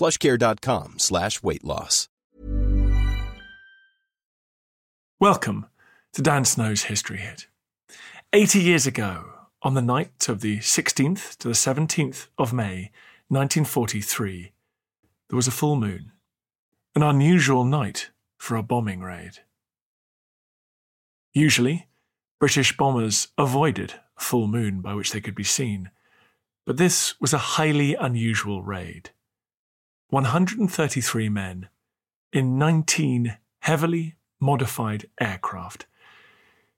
plushcare.com slash weight loss. Welcome to Dan Snow's History Hit. 80 years ago, on the night of the 16th to the 17th of May, 1943, there was a full moon. An unusual night for a bombing raid. Usually, British bombers avoided a full moon by which they could be seen, but this was a highly unusual raid. 133 men in 19 heavily modified aircraft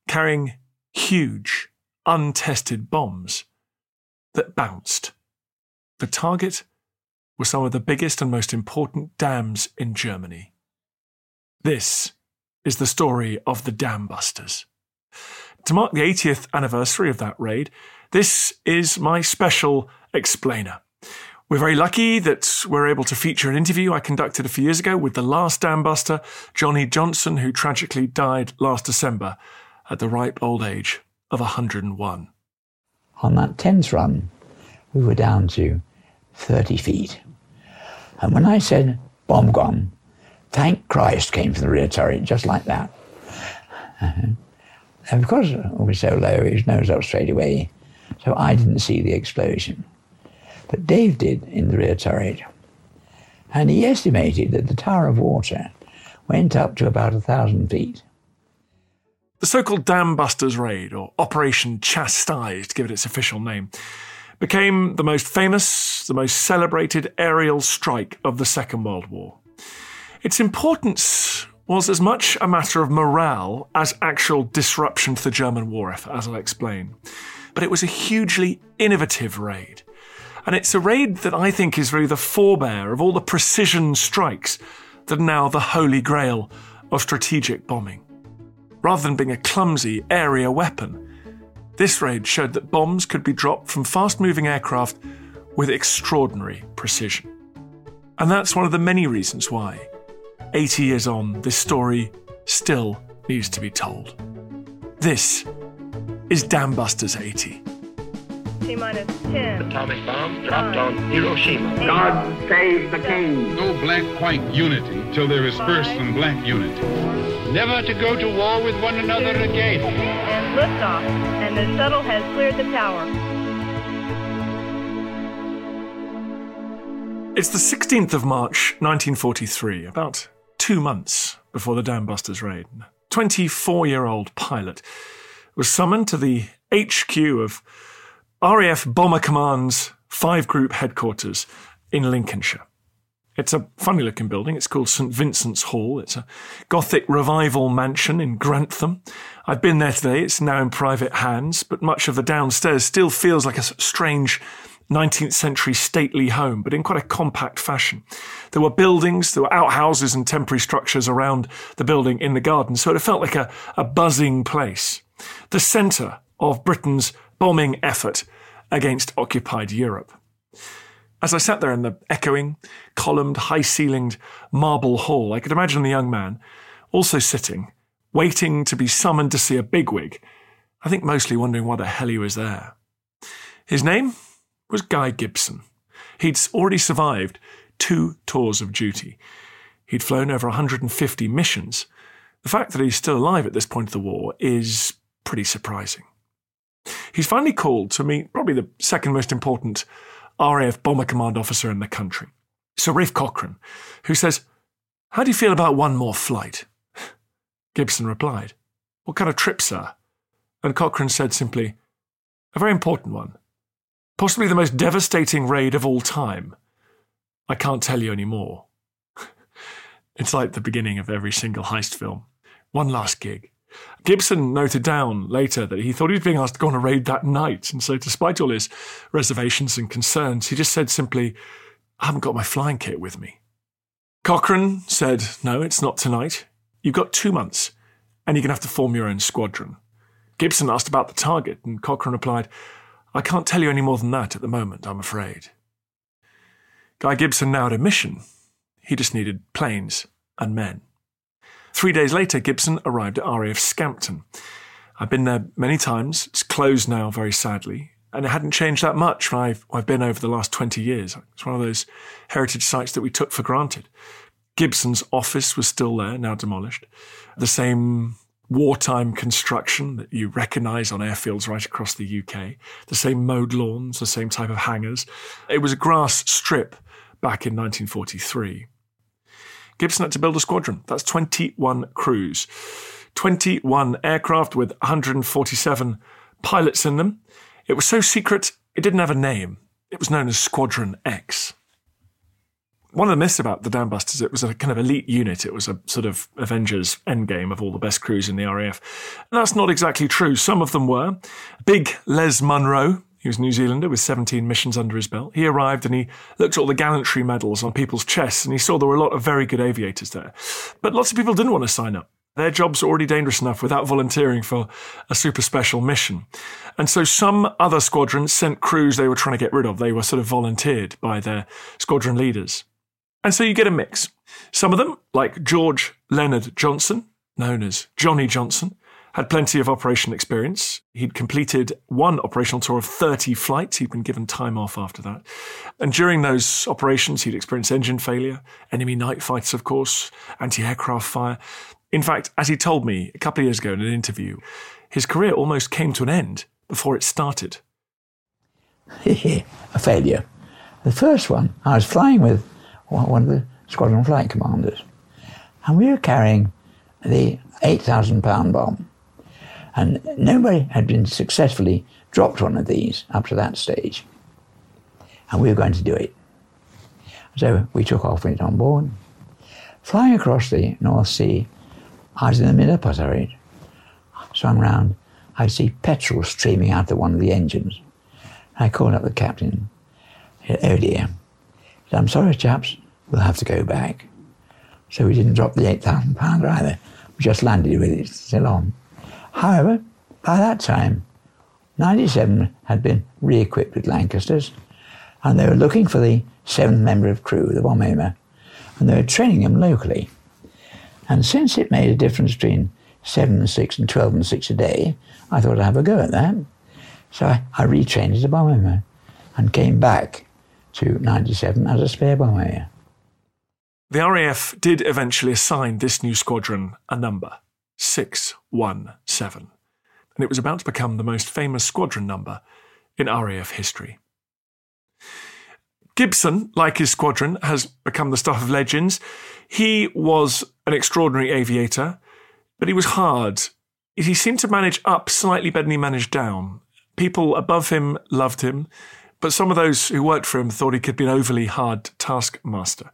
carrying huge, untested bombs that bounced. The target were some of the biggest and most important dams in Germany. This is the story of the Dam Busters. To mark the 80th anniversary of that raid, this is my special explainer. We're very lucky that we're able to feature an interview I conducted a few years ago with the last dam buster, Johnny Johnson, who tragically died last December at the ripe old age of 101. On that tenth run, we were down to 30 feet. And when I said bomb gone, thank Christ came from the rear turret, just like that. Uh-huh. And because it was so low, his nose up straight away, so I didn't see the explosion. But Dave did in the rear turret. And he estimated that the Tower of Water went up to about a thousand feet. The so called Dam Busters Raid, or Operation Chastise, to give it its official name, became the most famous, the most celebrated aerial strike of the Second World War. Its importance was as much a matter of morale as actual disruption to the German war effort, as I'll explain. But it was a hugely innovative raid. And it's a raid that I think is really the forebear of all the precision strikes that are now the holy grail of strategic bombing. Rather than being a clumsy area weapon, this raid showed that bombs could be dropped from fast moving aircraft with extraordinary precision. And that's one of the many reasons why, 80 years on, this story still needs to be told. This is Dam Busters 80. T minus 10. Atomic bomb dropped on Hiroshima. God save the king. No black-white unity till there is first some black unity. Never to go to war with one another again. And liftoff, and the shuttle has cleared the tower. It's the 16th of March, 1943, about two months before the Dam Busters raid. 24 year old pilot was summoned to the HQ of RAF Bomber Command's five group headquarters in Lincolnshire. It's a funny looking building. It's called St. Vincent's Hall. It's a Gothic revival mansion in Grantham. I've been there today. It's now in private hands, but much of the downstairs still feels like a strange 19th century stately home, but in quite a compact fashion. There were buildings, there were outhouses and temporary structures around the building in the garden, so it felt like a, a buzzing place. The centre of Britain's bombing effort against occupied Europe. As I sat there in the echoing, columned, high ceilinged marble hall, I could imagine the young man also sitting, waiting to be summoned to see a bigwig, I think mostly wondering why the hell he was there. His name was Guy Gibson. He'd already survived two tours of duty. He'd flown over 150 missions. The fact that he's still alive at this point of the war is pretty surprising. He's finally called to meet probably the second most important RAF Bomber Command officer in the country, Sir Ralph Cochrane, who says, How do you feel about one more flight? Gibson replied, What kind of trip, sir? And Cochrane said simply, A very important one. Possibly the most devastating raid of all time. I can't tell you any more. it's like the beginning of every single heist film. One last gig. Gibson noted down later that he thought he was being asked to go on a raid that night, and so despite all his reservations and concerns, he just said simply, I haven't got my flying kit with me. Cochrane said, No, it's not tonight. You've got two months, and you're going to have to form your own squadron. Gibson asked about the target, and Cochrane replied, I can't tell you any more than that at the moment, I'm afraid. Guy Gibson now had a mission. He just needed planes and men. Three days later, Gibson arrived at RAF Scampton. I've been there many times. It's closed now, very sadly, and it hadn't changed that much I've, I've been over the last 20 years. It's one of those heritage sites that we took for granted. Gibson's office was still there, now demolished. The same wartime construction that you recognise on airfields right across the UK, the same mowed lawns, the same type of hangars. It was a grass strip back in 1943. Gibson had to build a squadron. That's 21 crews, 21 aircraft with 147 pilots in them. It was so secret, it didn't have a name. It was known as Squadron X. One of the myths about the Dambusters, it was a kind of elite unit. It was a sort of Avengers endgame of all the best crews in the RAF. And that's not exactly true. Some of them were. Big Les Munro, he was a New Zealander with 17 missions under his belt. He arrived and he looked at all the gallantry medals on people's chests and he saw there were a lot of very good aviators there. But lots of people didn't want to sign up. Their jobs are already dangerous enough without volunteering for a super special mission. And so some other squadrons sent crews they were trying to get rid of. They were sort of volunteered by their squadron leaders. And so you get a mix. Some of them, like George Leonard Johnson, known as Johnny Johnson, had plenty of operation experience. He'd completed one operational tour of 30 flights. He'd been given time off after that. And during those operations, he'd experienced engine failure, enemy night fights, of course, anti aircraft fire. In fact, as he told me a couple of years ago in an interview, his career almost came to an end before it started. a failure. The first one, I was flying with one of the squadron flight commanders, and we were carrying the 8,000 pound bomb. And nobody had been successfully dropped one of these up to that stage. And we were going to do it. So we took off with it on board. Flying across the North Sea, I was in the middle of Pusarid. Swung round, I'd see petrol streaming out of one of the engines. I called up the captain. Oh dear. Said, I'm sorry, chaps, we'll have to go back. So we didn't drop the 8,000 pounder either. We just landed with it still on. However, by that time, 97 had been re equipped with Lancasters, and they were looking for the seventh member of crew, the bomb aimer, and they were training him locally. And since it made a difference between 7 and 6 and 12 and 6 a day, I thought I'd have a go at that. So I, I retrained as a bomb aimer and came back to 97 as a spare bomb aimer. The RAF did eventually assign this new squadron a number 617, and it was about to become the most famous squadron number in RAF history. Gibson, like his squadron, has become the stuff of legends. He was an extraordinary aviator, but he was hard. He seemed to manage up slightly better than he managed down. People above him loved him, but some of those who worked for him thought he could be an overly hard taskmaster.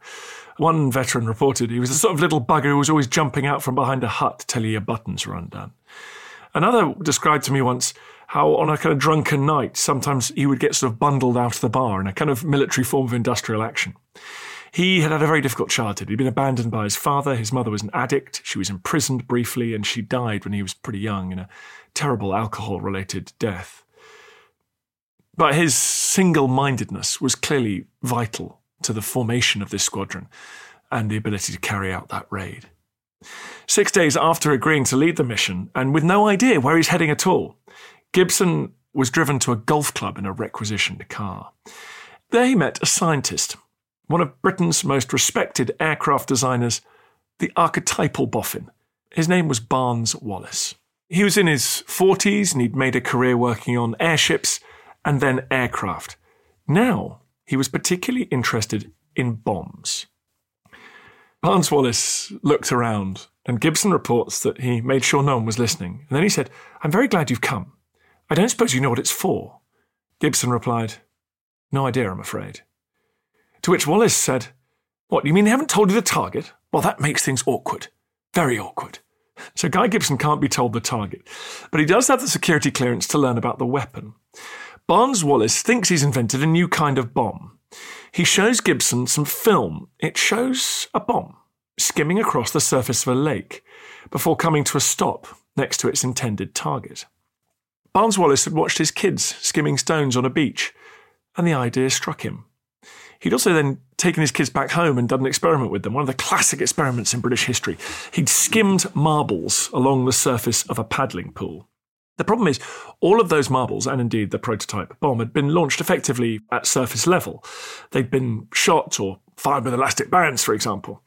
One veteran reported he was the sort of little bugger who was always jumping out from behind a hut to tell you your buttons were undone. Another described to me once how on a kind of drunken night, sometimes he would get sort of bundled out of the bar in a kind of military form of industrial action. He had had a very difficult childhood. He'd been abandoned by his father. His mother was an addict. She was imprisoned briefly, and she died when he was pretty young in a terrible alcohol related death. But his single mindedness was clearly vital to the formation of this squadron and the ability to carry out that raid. Six days after agreeing to lead the mission, and with no idea where he's heading at all, Gibson was driven to a golf club in a requisitioned car. There he met a scientist, one of Britain's most respected aircraft designers, the archetypal boffin. His name was Barnes Wallis. He was in his 40s and he'd made a career working on airships and then aircraft. Now he was particularly interested in bombs. Barnes Wallis looked around, and Gibson reports that he made sure no one was listening. And then he said, I'm very glad you've come. I don't suppose you know what it's for. Gibson replied, No idea, I'm afraid. To which Wallis said, What, you mean they haven't told you the target? Well, that makes things awkward. Very awkward. So Guy Gibson can't be told the target, but he does have the security clearance to learn about the weapon. Barnes Wallis thinks he's invented a new kind of bomb. He shows Gibson some film. It shows a bomb skimming across the surface of a lake before coming to a stop next to its intended target. Barnes Wallis had watched his kids skimming stones on a beach, and the idea struck him. He'd also then taken his kids back home and done an experiment with them, one of the classic experiments in British history. He'd skimmed marbles along the surface of a paddling pool. The problem is, all of those marbles, and indeed the prototype bomb, had been launched effectively at surface level. They'd been shot or fired with elastic bands, for example.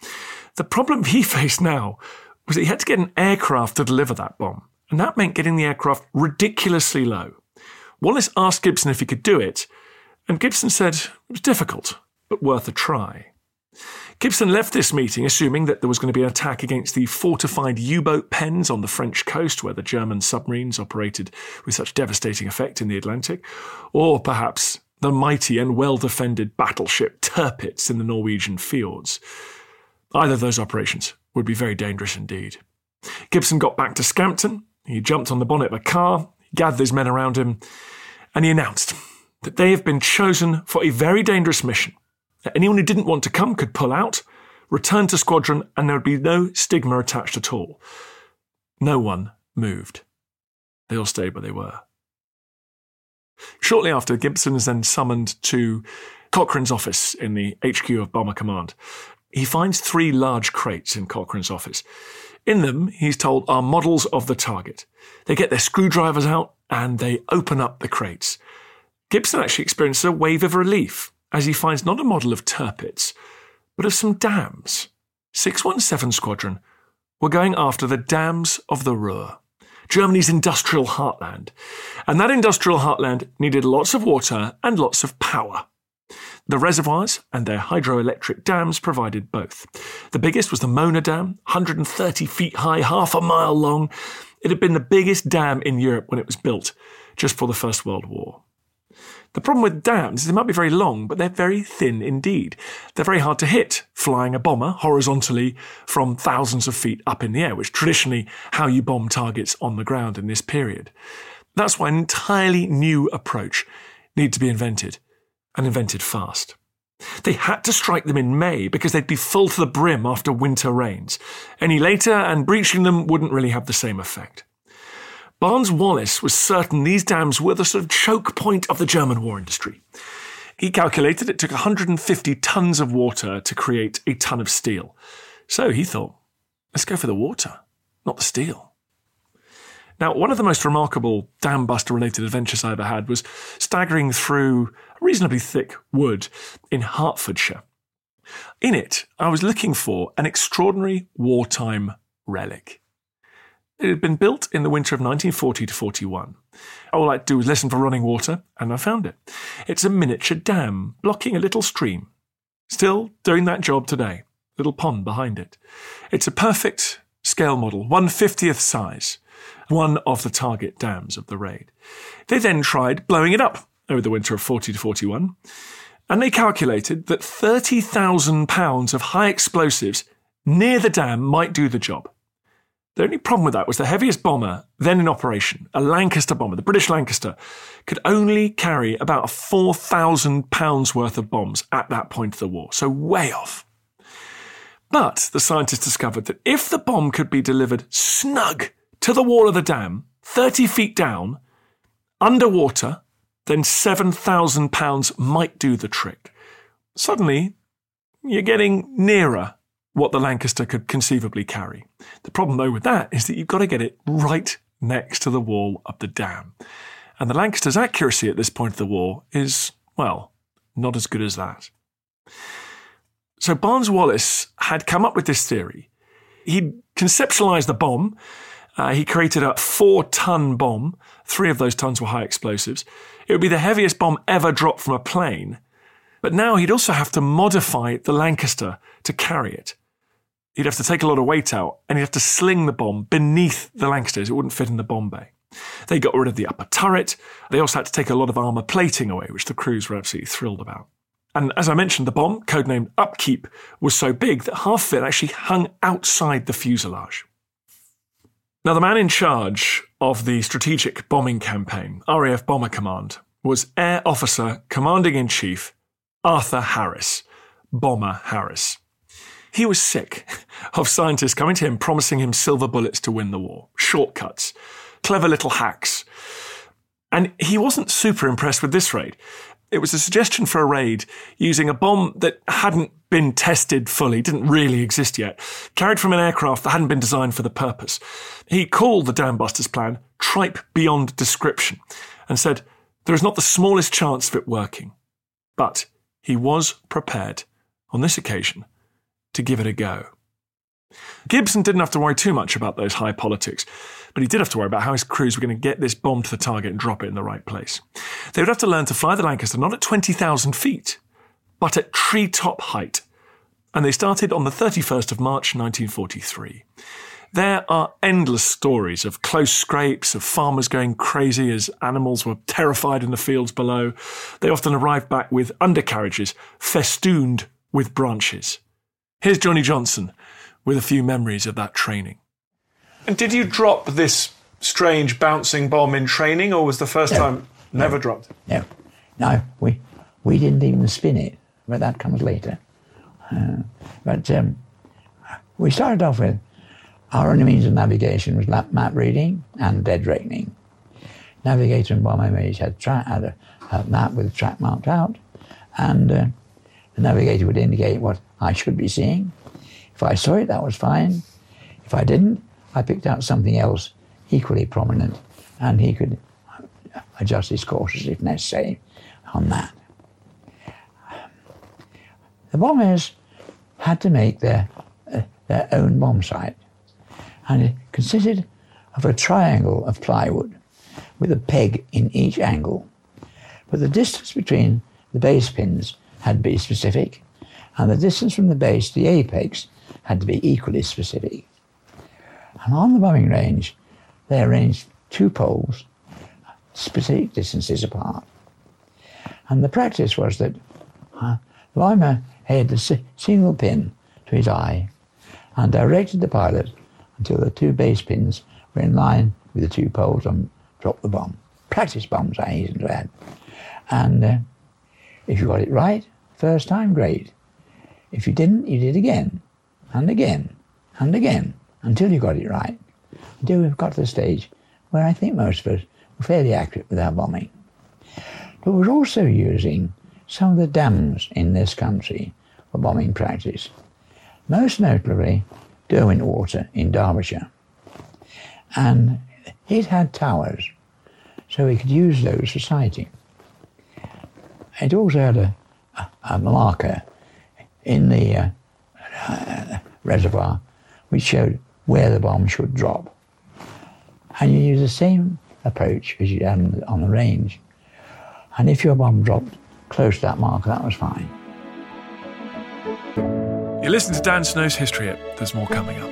The problem he faced now was that he had to get an aircraft to deliver that bomb, and that meant getting the aircraft ridiculously low. Wallis asked Gibson if he could do it, and Gibson said it was difficult, but worth a try. Gibson left this meeting assuming that there was going to be an attack against the fortified U boat pens on the French coast where the German submarines operated with such devastating effect in the Atlantic, or perhaps the mighty and well defended battleship Tirpitz in the Norwegian fjords. Either of those operations would be very dangerous indeed. Gibson got back to Scampton, he jumped on the bonnet of a car, gathered his men around him, and he announced that they have been chosen for a very dangerous mission Anyone who didn't want to come could pull out, return to squadron, and there would be no stigma attached at all. No one moved. They all stayed where they were. Shortly after, Gibson is then summoned to Cochrane's office in the HQ of Bomber Command. He finds three large crates in Cochrane's office. In them, he's told, are models of the target. They get their screwdrivers out and they open up the crates. Gibson actually experiences a wave of relief as he finds not a model of Tirpitz, but of some dams. 617 Squadron were going after the dams of the Ruhr, Germany's industrial heartland. And that industrial heartland needed lots of water and lots of power. The reservoirs and their hydroelectric dams provided both. The biggest was the Möhne Dam, 130 feet high, half a mile long. It had been the biggest dam in Europe when it was built, just for the First World War. The problem with dams is they might be very long, but they're very thin indeed. They're very hard to hit, flying a bomber horizontally from thousands of feet up in the air, which traditionally how you bomb targets on the ground in this period. That's why an entirely new approach needed to be invented, and invented fast. They had to strike them in May because they'd be full to the brim after winter rains. Any later and breaching them wouldn't really have the same effect. Barnes Wallis was certain these dams were the sort of choke point of the German war industry. He calculated it took 150 tons of water to create a ton of steel. So he thought, let's go for the water, not the steel. Now, one of the most remarkable dam buster related adventures I ever had was staggering through reasonably thick wood in Hertfordshire. In it, I was looking for an extraordinary wartime relic. It had been built in the winter of 1940 to 41. All I had to do was listen for running water, and I found it. It's a miniature dam blocking a little stream. Still doing that job today. Little pond behind it. It's a perfect scale model, 150th size, one of the target dams of the raid. They then tried blowing it up over the winter of 40 to 41, and they calculated that 30,000 pounds of high explosives near the dam might do the job. The only problem with that was the heaviest bomber then in operation, a Lancaster bomber, the British Lancaster, could only carry about 4,000 pounds worth of bombs at that point of the war, so way off. But the scientists discovered that if the bomb could be delivered snug to the wall of the dam, 30 feet down, underwater, then 7,000 pounds might do the trick. Suddenly, you're getting nearer what the Lancaster could conceivably carry. The problem, though, with that is that you've got to get it right next to the wall of the dam. And the Lancaster's accuracy at this point of the war is, well, not as good as that. So Barnes Wallis had come up with this theory. He conceptualized the bomb. Uh, he created a four ton bomb. Three of those tons were high explosives. It would be the heaviest bomb ever dropped from a plane. But now he'd also have to modify the Lancaster to carry it. He'd have to take a lot of weight out and he'd have to sling the bomb beneath the Lancasters. It wouldn't fit in the bomb bay. They got rid of the upper turret. They also had to take a lot of armour plating away, which the crews were absolutely thrilled about. And as I mentioned, the bomb, codenamed Upkeep, was so big that half of it actually hung outside the fuselage. Now, the man in charge of the strategic bombing campaign, RAF Bomber Command, was Air Officer Commanding in Chief Arthur Harris, Bomber Harris. He was sick of scientists coming to him promising him silver bullets to win the war, shortcuts, clever little hacks. And he wasn't super impressed with this raid. It was a suggestion for a raid using a bomb that hadn't been tested fully, didn't really exist yet, carried from an aircraft that hadn't been designed for the purpose. He called the Dambusters plan tripe beyond description and said, There is not the smallest chance of it working. But he was prepared, on this occasion, to give it a go. Gibson didn't have to worry too much about those high politics, but he did have to worry about how his crews were going to get this bomb to the target and drop it in the right place. They would have to learn to fly the Lancaster not at 20,000 feet, but at treetop height. And they started on the 31st of March 1943. There are endless stories of close scrapes, of farmers going crazy as animals were terrified in the fields below. They often arrived back with undercarriages festooned with branches. Here's Johnny Johnson with a few memories of that training. And did you drop this strange bouncing bomb in training, or was the first No. time never No. dropped? No, no, we we didn't even spin it, but that comes later. Uh, but um, we started off with our only means of navigation was lap map reading and dead reckoning. Navigator and bomb aimer had, tra- had a, a map with a track marked out, and uh, the navigator would indicate what I should be seeing. If I saw it, that was fine. If I didn't, I picked out something else equally prominent, and he could adjust his courses if necessary on that. The bombers had to make their, uh, their own bomb sight, and it consisted of a triangle of plywood with a peg in each angle. But the distance between the base pins had to be specific, and the distance from the base to the apex had to be equally specific. And on the bombing range, they arranged two poles specific distances apart. And the practice was that uh, the had a si- single pin to his eye and directed the pilot until the two base pins were in line with the two poles and dropped the bomb. Practice bombs, I hasten to add. And uh, if you got it right, first time, great. If you didn't, you did again, and again, and again, until you got it right. Until we've got to the stage where I think most of us were fairly accurate with our bombing. But we're also using some of the dams in this country for bombing practice. Most notably, Derwentwater in Derbyshire. And it had towers, so we could use those for sighting. It also had a, a, a marker in the uh, uh, reservoir which showed where the bomb should drop. And you use the same approach as you had on the, range. And if your bomb dropped close to that mark, that was fine. You listen to Dan Snow's History Hit. There's more coming up.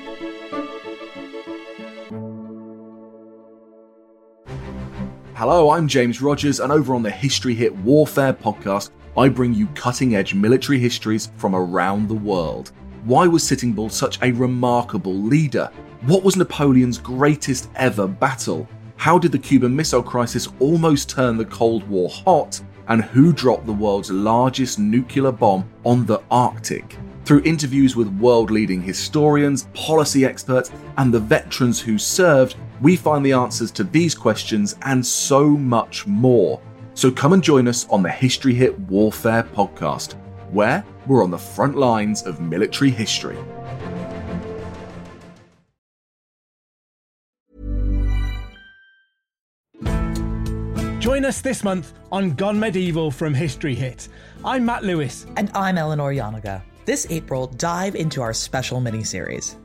Hello, I'm James Rogers, and over on the History Hit Warfare podcast, I bring you cutting edge military histories from around the world. Why was Sitting Bull such a remarkable leader? What was Napoleon's greatest ever battle? How did the Cuban Missile Crisis almost turn the Cold War hot? And who dropped the world's largest nuclear bomb on the Arctic? Through interviews with world leading historians, policy experts, and the veterans who served, we find the answers to these questions and so much more. So come and join us on the History Hit Warfare podcast, where we're on the front lines of military history. Join us this month on Gone Medieval from History Hit. I'm Matt Lewis. And I'm Eleanor Janega. This April, dive into our special mini-series.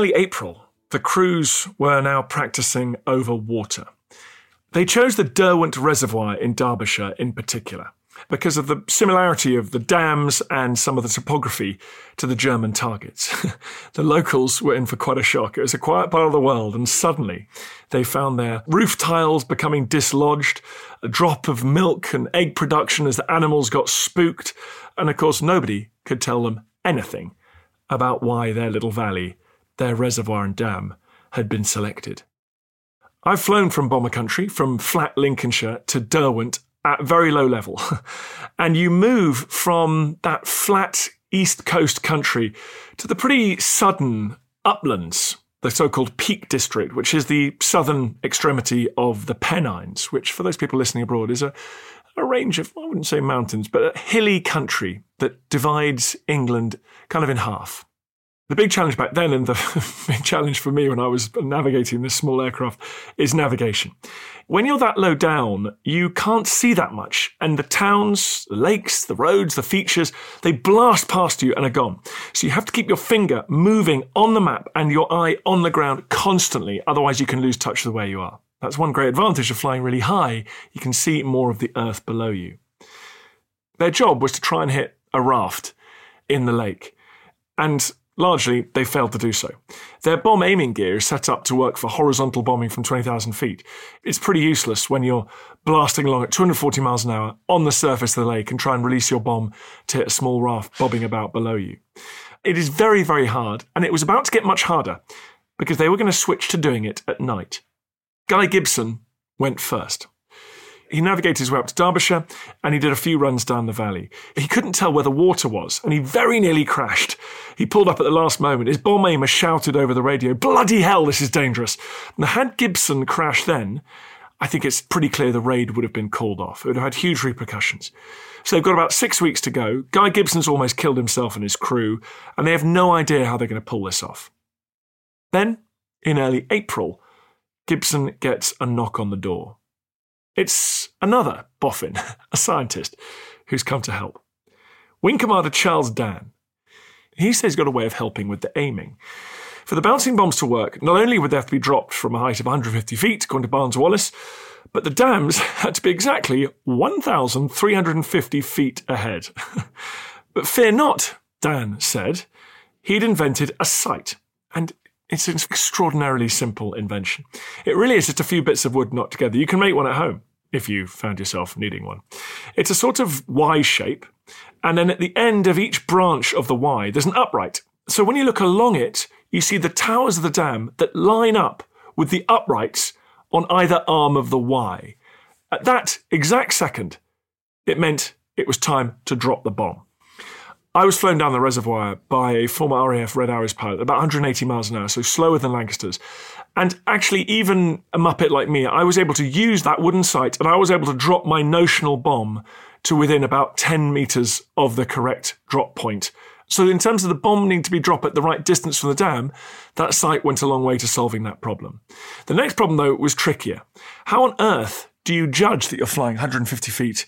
Early April, the crews were now practicing over water. They chose the Derwent Reservoir in Derbyshire in particular because of the similarity of the dams and some of the topography to the German targets. the locals were in for quite a shock. It was a quiet part of the world, and suddenly they found their roof tiles becoming dislodged, a drop of milk and egg production as the animals got spooked, and of course, nobody could tell them anything about why their little valley, their reservoir and dam, had been selected. I've flown from bomber country, from flat Lincolnshire to Derwent at very low level. and you move from that flat east coast country to the pretty sudden uplands, the so called Peak District, which is the southern extremity of the Pennines, which, for those people listening abroad, is a, a range of, I wouldn't say mountains, but a hilly country that divides England kind of in half. The big challenge back then, and the big challenge for me when I was navigating this small aircraft, is navigation. When you're that low down, you can't see that much, and the towns, the lakes, the roads, the features, they blast past you and are gone. So you have to keep your finger moving on the map and your eye on the ground constantly, otherwise, you can lose touch of where you are. That's one great advantage of flying really high. You can see more of the earth below you. Their job was to try and hit a raft in the lake. And Largely, they failed to do so. Their bomb aiming gear is set up to work for horizontal bombing from 20,000 feet. It's pretty useless when you're blasting along at 240 miles an hour on the surface of the lake and try and release your bomb to hit a small raft bobbing about below you. It is very, very hard, and it was about to get much harder because they were going to switch to doing it at night. Guy Gibson went first. He navigated his way up to Derbyshire and he did a few runs down the valley. He couldn't tell where the water was and he very nearly crashed. He pulled up at the last moment. His bomb aimer shouted over the radio, Bloody hell, this is dangerous. Now, had Gibson crashed then, I think it's pretty clear the raid would have been called off. It would have had huge repercussions. So they've got about six weeks to go. Guy Gibson's almost killed himself and his crew, and they have no idea how they're going to pull this off. Then, in early April, Gibson gets a knock on the door. It's another boffin, a scientist, who's come to help. Wing Commander Charles Dann. He says he's got a way of helping with the aiming. For the bouncing bombs to work, not only would they have to be dropped from a height of 150 feet, according to Barnes Wallis, but the dams had to be exactly 1,350 feet ahead. but fear not, Dann said. He'd invented a sight, it's an extraordinarily simple invention. It really is just a few bits of wood knocked together. You can make one at home if you found yourself needing one. It's a sort of Y shape, and then at the end of each branch of the Y, there's an upright. So when you look along it, you see the towers of the dam that line up with the uprights on either arm of the Y. At that exact second, it meant it was time to drop the bomb. I was flown down the reservoir by a former RAF Red Arrows pilot, about 180 miles an hour, so slower than Lancaster's. And actually, even a Muppet like me, I was able to use that wooden sight and I was able to drop my notional bomb to within about 10 meters of the correct drop point. So, in terms of the bomb needing to be dropped at the right distance from the dam, that sight went a long way to solving that problem. The next problem, though, was trickier. How on earth do you judge that you're flying 150 feet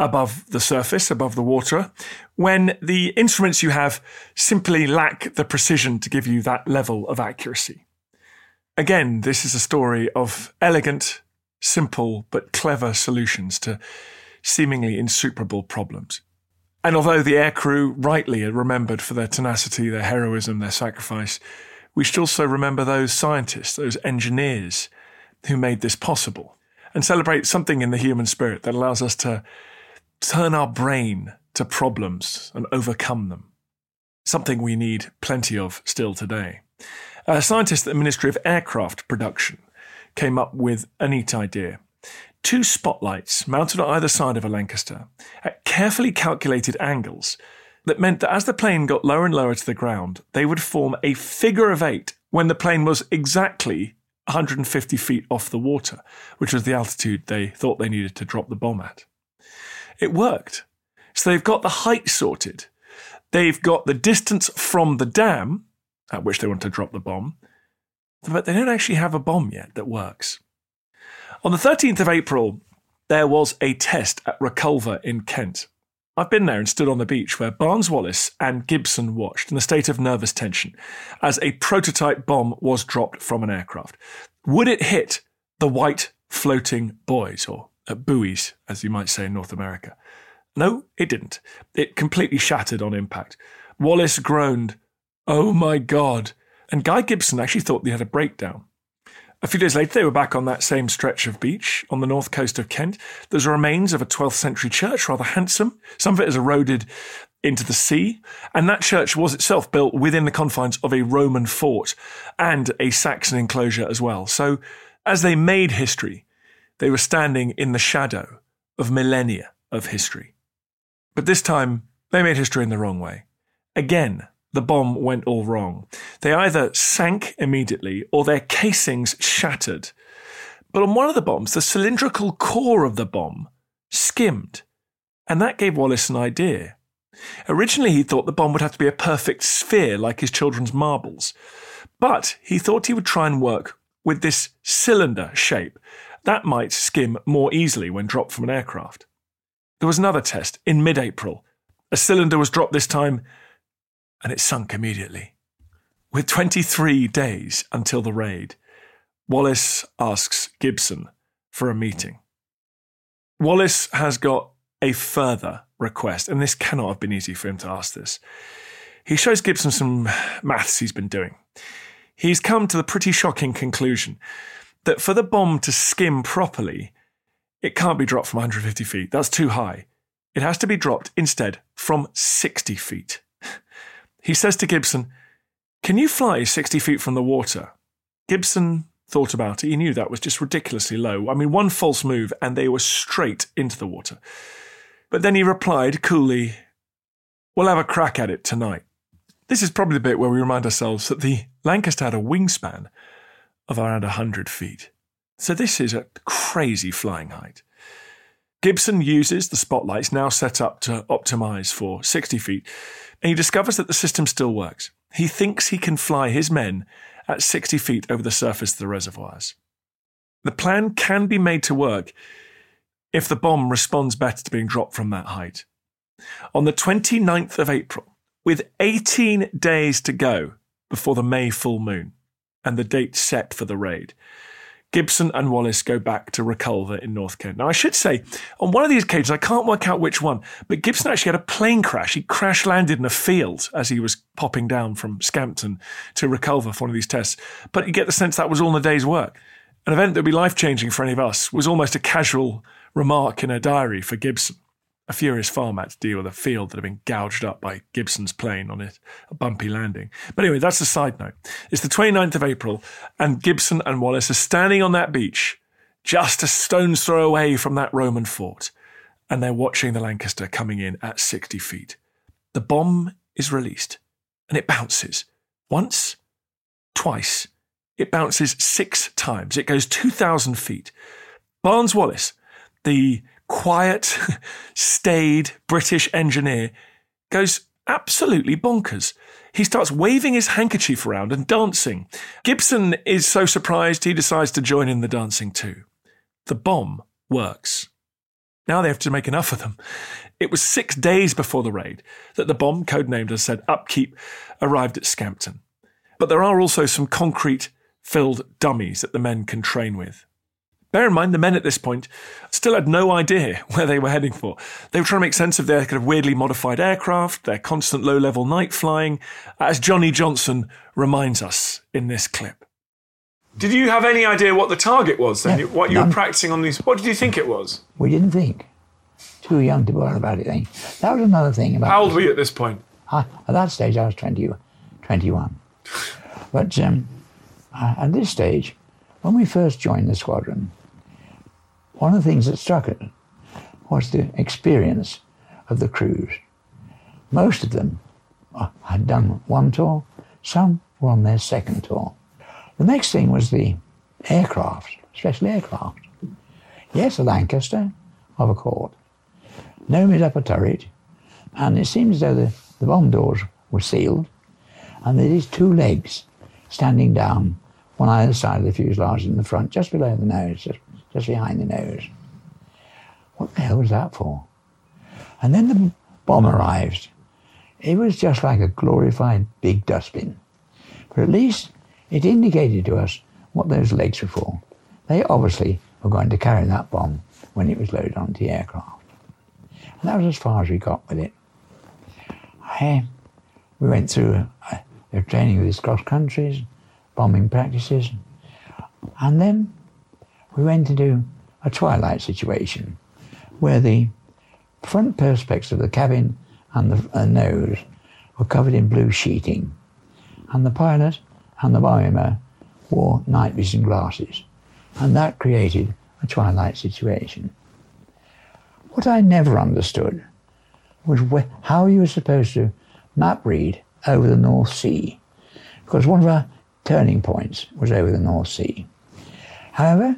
above the surface, above the water, when the instruments you have simply lack the precision to give you that level of accuracy. Again, this is a story of elegant, simple, but clever solutions to seemingly insuperable problems. And although the aircrew rightly are remembered for their tenacity, their heroism, their sacrifice, we should also remember those scientists, those engineers who made this possible, and celebrate something in the human spirit that allows us to turn our brain to problems and overcome them. Something we need plenty of still today. A scientist at the Ministry of Aircraft Production came up with a neat idea. Two spotlights mounted on either side of a Lancaster at carefully calculated angles that meant that as the plane got lower and lower to the ground, they would form a figure of eight when the plane was exactly 150 feet off the water, which was the altitude they thought they needed to drop the bomb at. It worked. So they've got the height sorted. They've got the distance from the dam at which they want to drop the bomb, but they don't actually have a bomb yet that works. On the 13th of April, there was a test at Reculver in Kent. I've been there and stood on the beach where Barnes Wallis and Gibson watched in a state of nervous tension as a prototype bomb was dropped from an aircraft. Would it hit the white floating buoys, or Uh, buoys, as you might say in North America? No, it didn't. It completely shattered on impact. Wallis groaned, Oh my God. And Guy Gibson actually thought they had a breakdown. A few days later, they were back on that same stretch of beach on the north coast of Kent. There's remains of a 12th century church, rather handsome. Some of it is eroded into the sea. And that church was itself built within the confines of a Roman fort and a Saxon enclosure as well. So as they made history, they were standing in the shadow of millennia of history. But this time, they made history in the wrong way. Again, the bomb went all wrong. They either sank immediately or their casings shattered. But on one of the bombs, the cylindrical core of the bomb skimmed. And that gave Wallis an idea. Originally, he thought the bomb would have to be a perfect sphere like his children's marbles. But he thought he would try and work with this cylinder shape. That might skim more easily when dropped from an aircraft. There was another test in mid April. A cylinder was dropped this time and it sunk immediately. With 23 days until the raid, Wallis asks Gibson for a meeting. Wallis has got a further request, and this cannot have been easy for him to ask this. He shows Gibson some maths he's been doing. He's come to the pretty shocking conclusion that for the bomb to skim properly, it can't be dropped from 150 feet. That's too high. It has to be dropped instead from 60 feet. He says to Gibson, Can you fly 60 feet from the water? Gibson thought about it. He knew that was just ridiculously low. I mean, one false move and they were straight into the water. But then he replied coolly, We'll have a crack at it tonight. This is probably the bit where we remind ourselves that the Lancaster had a wingspan of around 100 feet. So this is a crazy flying height. Gibson uses the spotlights now set up to optimize for 60 feet and he discovers that the system still works. He thinks he can fly his men at 60 feet over the surface of the reservoirs. The plan can be made to work if the bomb responds better to being dropped from that height. On the 29th of April, with 18 days to go before the May full moon and the date set for the raid, Gibson and Wallis go back to Reculver in North Kent. Now, I should say, on one of these occasions, I can't work out which one, but Gibson actually had a plane crash. He crash landed in a field as he was popping down from Scampton to Reculver for one of these tests. But you get the sense that was all in a day's work. An event that would be life changing for any of us was almost a casual remark in a diary for Gibson a furious farmer had to deal with a field that had been gouged up by Gibson's plane on it, a bumpy landing. But anyway, that's a side note. It's the 29th of April, and Gibson and Wallis are standing on that beach, just a stone's throw away from that Roman fort, and they're watching the Lancaster coming in at 60 feet. The bomb is released, and it bounces. Once, twice. It bounces six times. It goes 2,000 feet. Barnes Wallis, the quiet, staid British engineer goes absolutely bonkers. He starts waving his handkerchief around and dancing. Gibson is so surprised he decides to join in the dancing too. The bomb works. Now they have to make enough of them. It was six days before the raid that the bomb, codenamed as said Upkeep, arrived at Scampton. But there are also some concrete filled dummies that the men can train with. Bear in mind, the men at this point still had no idea where they were heading for. They were trying to make sense of their kind of weirdly modified aircraft, their constant low level night flying, as Johnny Johnson reminds us in this clip. Did you have any idea what the target was then? Yeah, what you none. were practicing on these? What did you think it was? We didn't think. Too young to worry about it then. That was another thing about. How old were you at this point? I, at that stage, I was 20, 21. But um, uh, at this stage, when we first joined the squadron, one of the things that struck us was the experience of the crews. Most of them uh, had done one tour, some were on their second tour. The next thing was the aircraft, special aircraft. Yes, a Lancaster of a court. Nome up a turret, and it seems as though the, the bomb doors were sealed, and there is two legs standing down, one either side of the fuselage in the front, just below the nose, just, just behind the nose. What the hell was that for? And then the bomb arrived. It was just like a glorified big dustbin. But at least it indicated to us what those legs were for. They obviously were going to carry that bomb when it was loaded onto the aircraft. And that was as far as we got with it. I, we went through uh, the training with these cross countries, bombing practices, and then we went into a twilight situation where the front perspex of the cabin and the uh, nose were covered in blue sheeting, and the pilot and the bomb aimer wore night vision glasses, and that created a twilight situation. What I never understood was wh- how you were supposed to map read over the North Sea, because one of our turning points was over the North Sea. However,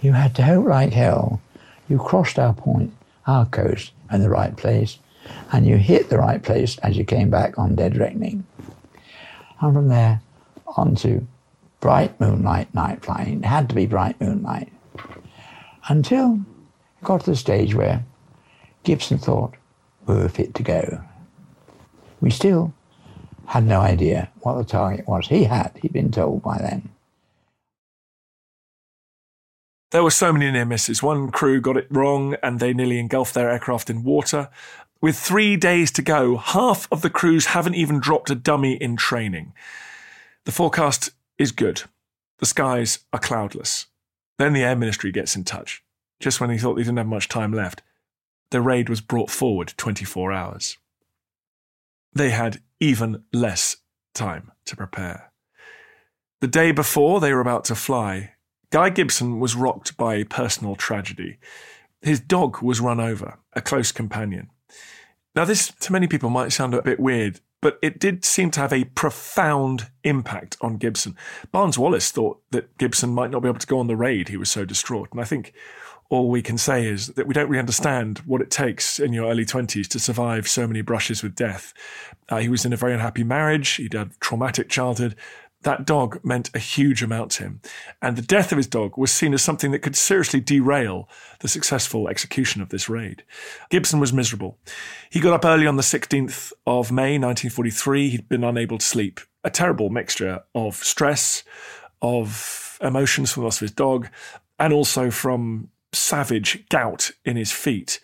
you had to hope like hell you crossed our point, our coast, in the right place, and you hit the right place as you came back on dead reckoning. And from there on to bright moonlight night flying. It had to be bright moonlight. Until it got to the stage where Gibson thought we were fit to go. We still had no idea what the target was. He had, he'd been told by then. There were so many near misses. One crew got it wrong and they nearly engulfed their aircraft in water. With three days to go, half of the crews haven't even dropped a dummy in training. The forecast is good. The skies are cloudless. Then the Air Ministry gets in touch, just when he thought they didn't have much time left. The raid was brought forward 24 hours. They had even less time to prepare. The day before they were about to fly, Guy Gibson was rocked by a personal tragedy. His dog was run over, a close companion. Now, this to many people might sound a bit weird, but it did seem to have a profound impact on Gibson. Barnes Wallis thought that Gibson might not be able to go on the raid. He was so distraught. And I think all we can say is that we don't really understand what it takes in your early 20s to survive so many brushes with death. Uh, he was in a very unhappy marriage, he'd had traumatic childhood, that dog meant a huge amount to him. And the death of his dog was seen as something that could seriously derail the successful execution of this raid. Gibson was miserable. He got up early on the 16th of May 1943. He'd been unable to sleep. A terrible mixture of stress, of emotions from the loss of his dog, and also from savage gout in his feet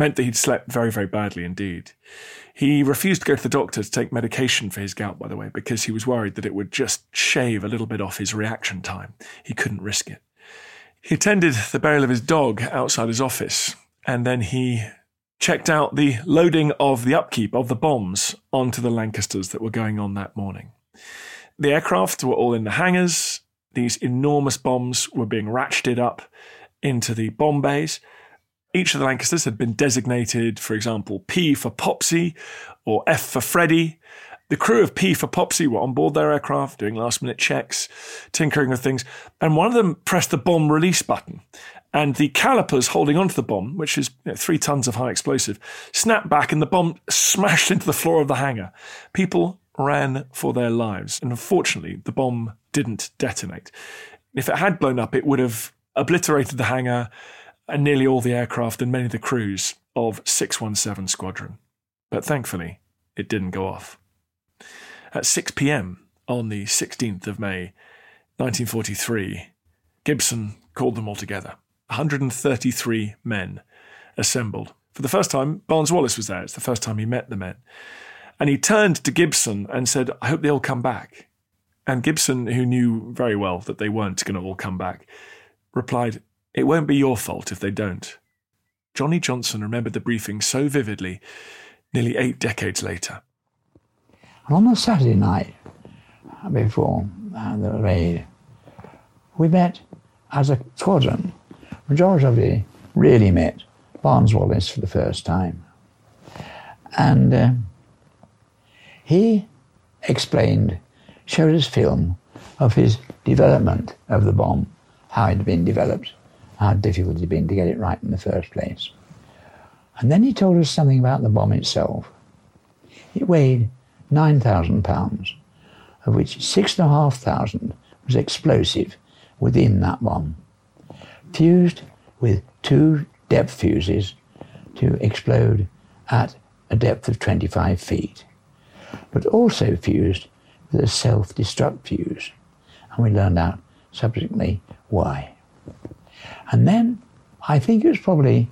meant that he'd slept very, very badly indeed. He refused to go to the doctor to take medication for his gout, by the way, because he was worried that it would just shave a little bit off his reaction time. He couldn't risk it. He attended the burial of his dog outside his office, and then he checked out the loading of the upkeep of the bombs onto the Lancasters that were going on that morning. The aircraft were all in the hangars. These enormous bombs were being ratcheted up into the bomb bays. Each of the Lancasters had been designated, for example, P for Popsy or F for Freddy. The crew of P for Popsy were on board their aircraft doing last minute checks, tinkering with things, and one of them pressed the bomb release button. And the calipers holding onto the bomb, which is you know, three tons of high explosive, snapped back and the bomb smashed into the floor of the hangar. People ran for their lives. And unfortunately, the bomb didn't detonate. If it had blown up, it would have obliterated the hangar and nearly all the aircraft and many of the crews of 617 Squadron. But thankfully, it didn't go off. At 6 pm on the 16th of May, 1943, Gibson called them all together. 133 men assembled. For the first time, Barnes Wallis was there. It's the first time he met the men. And he turned to Gibson and said, I hope they all come back. And Gibson, who knew very well that they weren't going to all come back, replied, It won't be your fault if they don't. Johnny Johnson remembered the briefing so vividly nearly eight decades later. On the Saturday night before uh, the raid, we met as a squadron. Majority of you really met Barnes Wallis for the first time. And uh, he explained, showed us film of his development of the bomb how it had been developed, how difficult it had been to get it right in the first place. And then he told us something about the bomb itself. It weighed 9,000 pounds, of which 6,500 was explosive within that bomb, fused with two depth fuses to explode at a depth of 25 feet, but also fused with a self-destruct fuse. And we learned out subsequently why. And then I think it was probably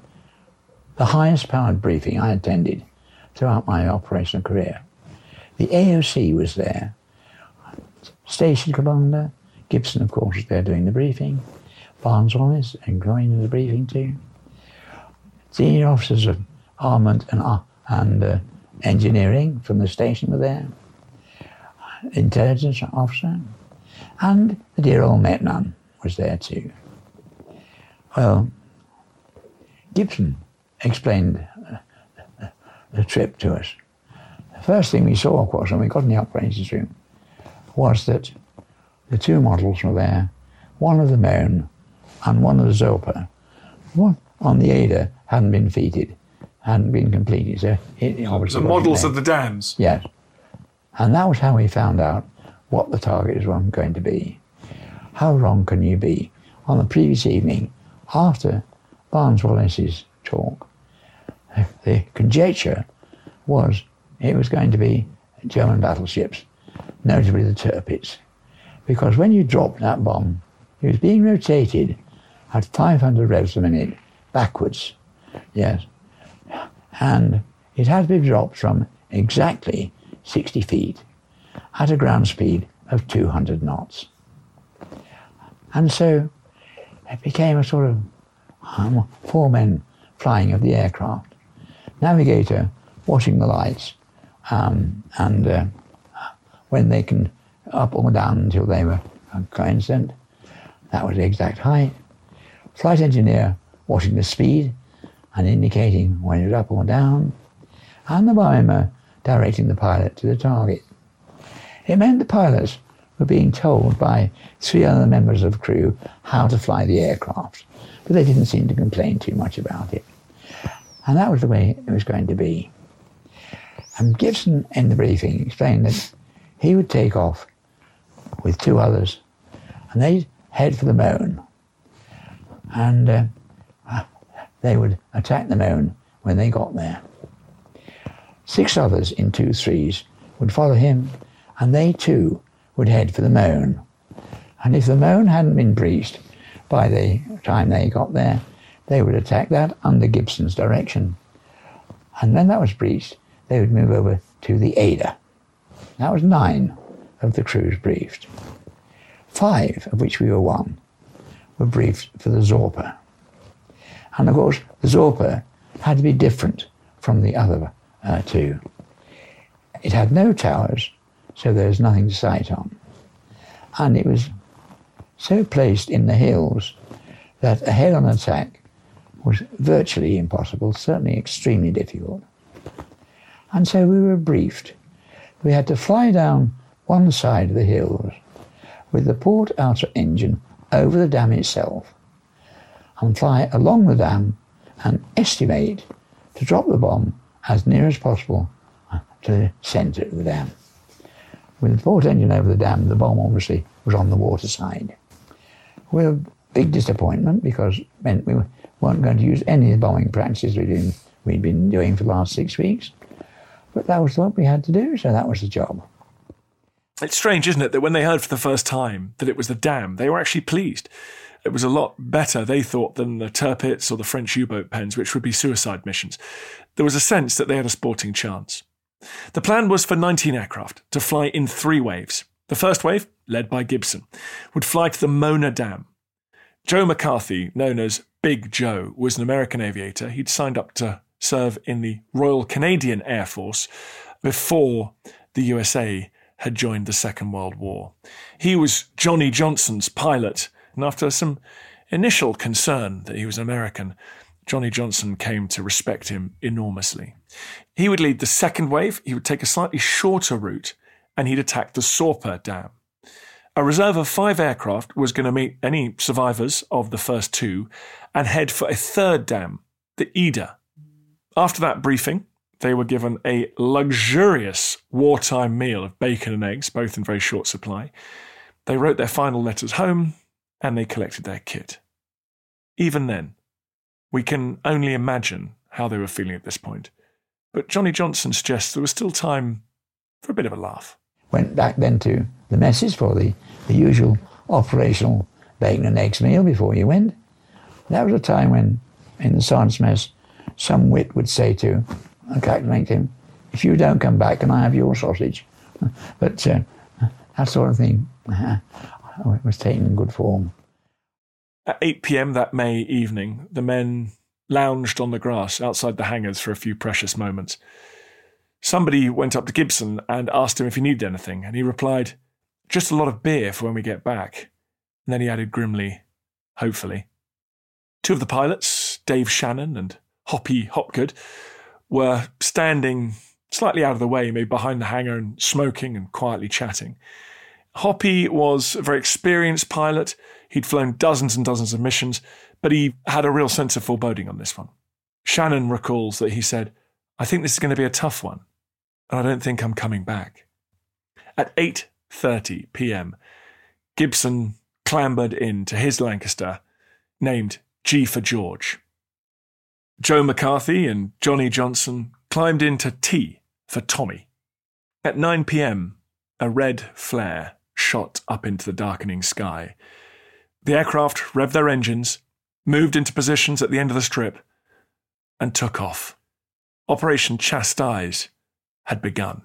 the highest powered briefing I attended throughout my operational career. The AOC was there, station commander, Gibson, of course, was there doing the briefing, Barnes Wallis and joining the briefing too. Senior officers of armament and, uh, and uh, engineering from the station were there, intelligence officer, and the dear old Metman was there too. Well, Gibson explained the trip to us. The first thing we saw, of course, when we got in the operations room, was that the two models were there, one of the Möhne and one of the Sorpe. One on the Eder hadn't been fitted, hadn't been completed. So it the models of the dams. Yes, and that was how we found out what the targets were going to be. How wrong can you be? On the previous evening, after Barnes Wallis's talk, the conjecture was it was going to be German battleships, notably the Tirpitz, because when you dropped that bomb, it was being rotated at 500 revs a minute backwards. Yes. And it had to be dropped from exactly 60 feet at a ground speed of 200 knots. And so it became a sort of um, four men flying of the aircraft, navigator watching the lights, um, and uh, when they can up or down until they were coincident, that was the exact height. Flight engineer watching the speed and indicating when it was up or down, and the bomb aimer directing the pilot to the target. It meant the pilots were being told by three other members of the crew how to fly the aircraft, but they didn't seem to complain too much about it. And that was the way it was going to be. And Gibson, in the briefing, explained that he would take off with two others, and they'd head for the Möhne. And uh, they would attack the Möhne when they got there. Six others in two threes would follow him, and they too would head for the Möhne. And if the Möhne hadn't been breached by the time they got there, they would attack that under Gibson's direction. And when that was breached, they would move over to the Eder. That was nine of the crews briefed. Five, of which we were one, were briefed for the Sorpe. And of course, the Sorpe had to be different from the other uh, two. It had no towers, so there was nothing to sight on. And it was so placed in the hills that a head-on attack was virtually impossible, certainly extremely difficult. And so we were briefed. We had to fly down one side of the hills with the port outer engine over the dam itself and fly along the dam and estimate to drop the bomb as near as possible to the centre of the dam. With the port engine over the dam, the bomb obviously was on the water side. We were a big disappointment because it meant we weren't going to use any of the bombing practices we'd we'd been doing for the last six weeks. But that was what we had to do, so that was the job. It's strange, isn't it, that when they heard for the first time that it was the dam, they were actually pleased. It was a lot better, they thought, than the Tirpitz or the French U boat pens, which would be suicide missions. There was a sense that they had a sporting chance. The plan was for 19 aircraft to fly in three waves. The first wave, led by Gibson, would fly to the Möhne Dam. Joe McCarthy, known as Big Joe, was an American aviator. He'd signed up to serve in the Royal Canadian Air Force before the USA had joined the Second World War. He was Johnny Johnson's pilot, and after some initial concern that he was American, Johnny Johnson came to respect him enormously. He would lead the second wave, he would take a slightly shorter route, and he'd attack the Sorpe Dam. a reserve of five aircraft was going to meet any survivors of the first two and head for a third dam, the Eder. After that briefing, they were given a luxurious wartime meal of bacon and eggs, both in very short supply. They wrote their final letters home and they collected their kit. Even then, we can only imagine how they were feeling at this point. But Johnny Johnson suggests there was still time for a bit of a laugh. Went back then to the messes for the, the usual operational bacon and eggs meal before you went. That was a time when, in the science mess, some wit would say to a captain him, if you don't come back, can I have your sausage? but uh, that sort of thing was taken in good form. At 8 pm that May evening, the men lounged on the grass outside the hangars for a few precious moments. Somebody went up to Gibson and asked him if he needed anything, and he replied, Just a lot of beer for when we get back. And then he added grimly, Hopefully. Two of the pilots, Dave Shannon and Hoppy Hopgood, were standing slightly out of the way, maybe behind the hangar, and smoking and quietly chatting. Hoppy was a very experienced pilot. He'd flown dozens and dozens of missions, but he had a real sense of foreboding on this one. Shannon recalls that he said, I think this is going to be a tough one, and I don't think I'm coming back. At 8:30 p.m., Gibson clambered into his Lancaster, named G for George. Joe McCarthy and Johnny Johnson climbed into T for Tommy. At 9 pm, a red flare shot up into the darkening sky. The aircraft revved their engines, moved into positions at the end of the strip, and took off. Operation Chastise had begun.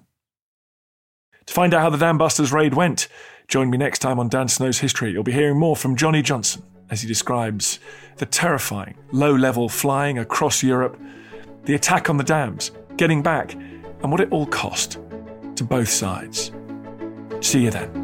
To find out how the Dambusters raid went, join me next time on Dan Snow's History. You'll be hearing more from Johnny Johnson as he describes the terrifying low level flying across Europe, the attack on the dams, getting back, and what it all cost to both sides. See you then.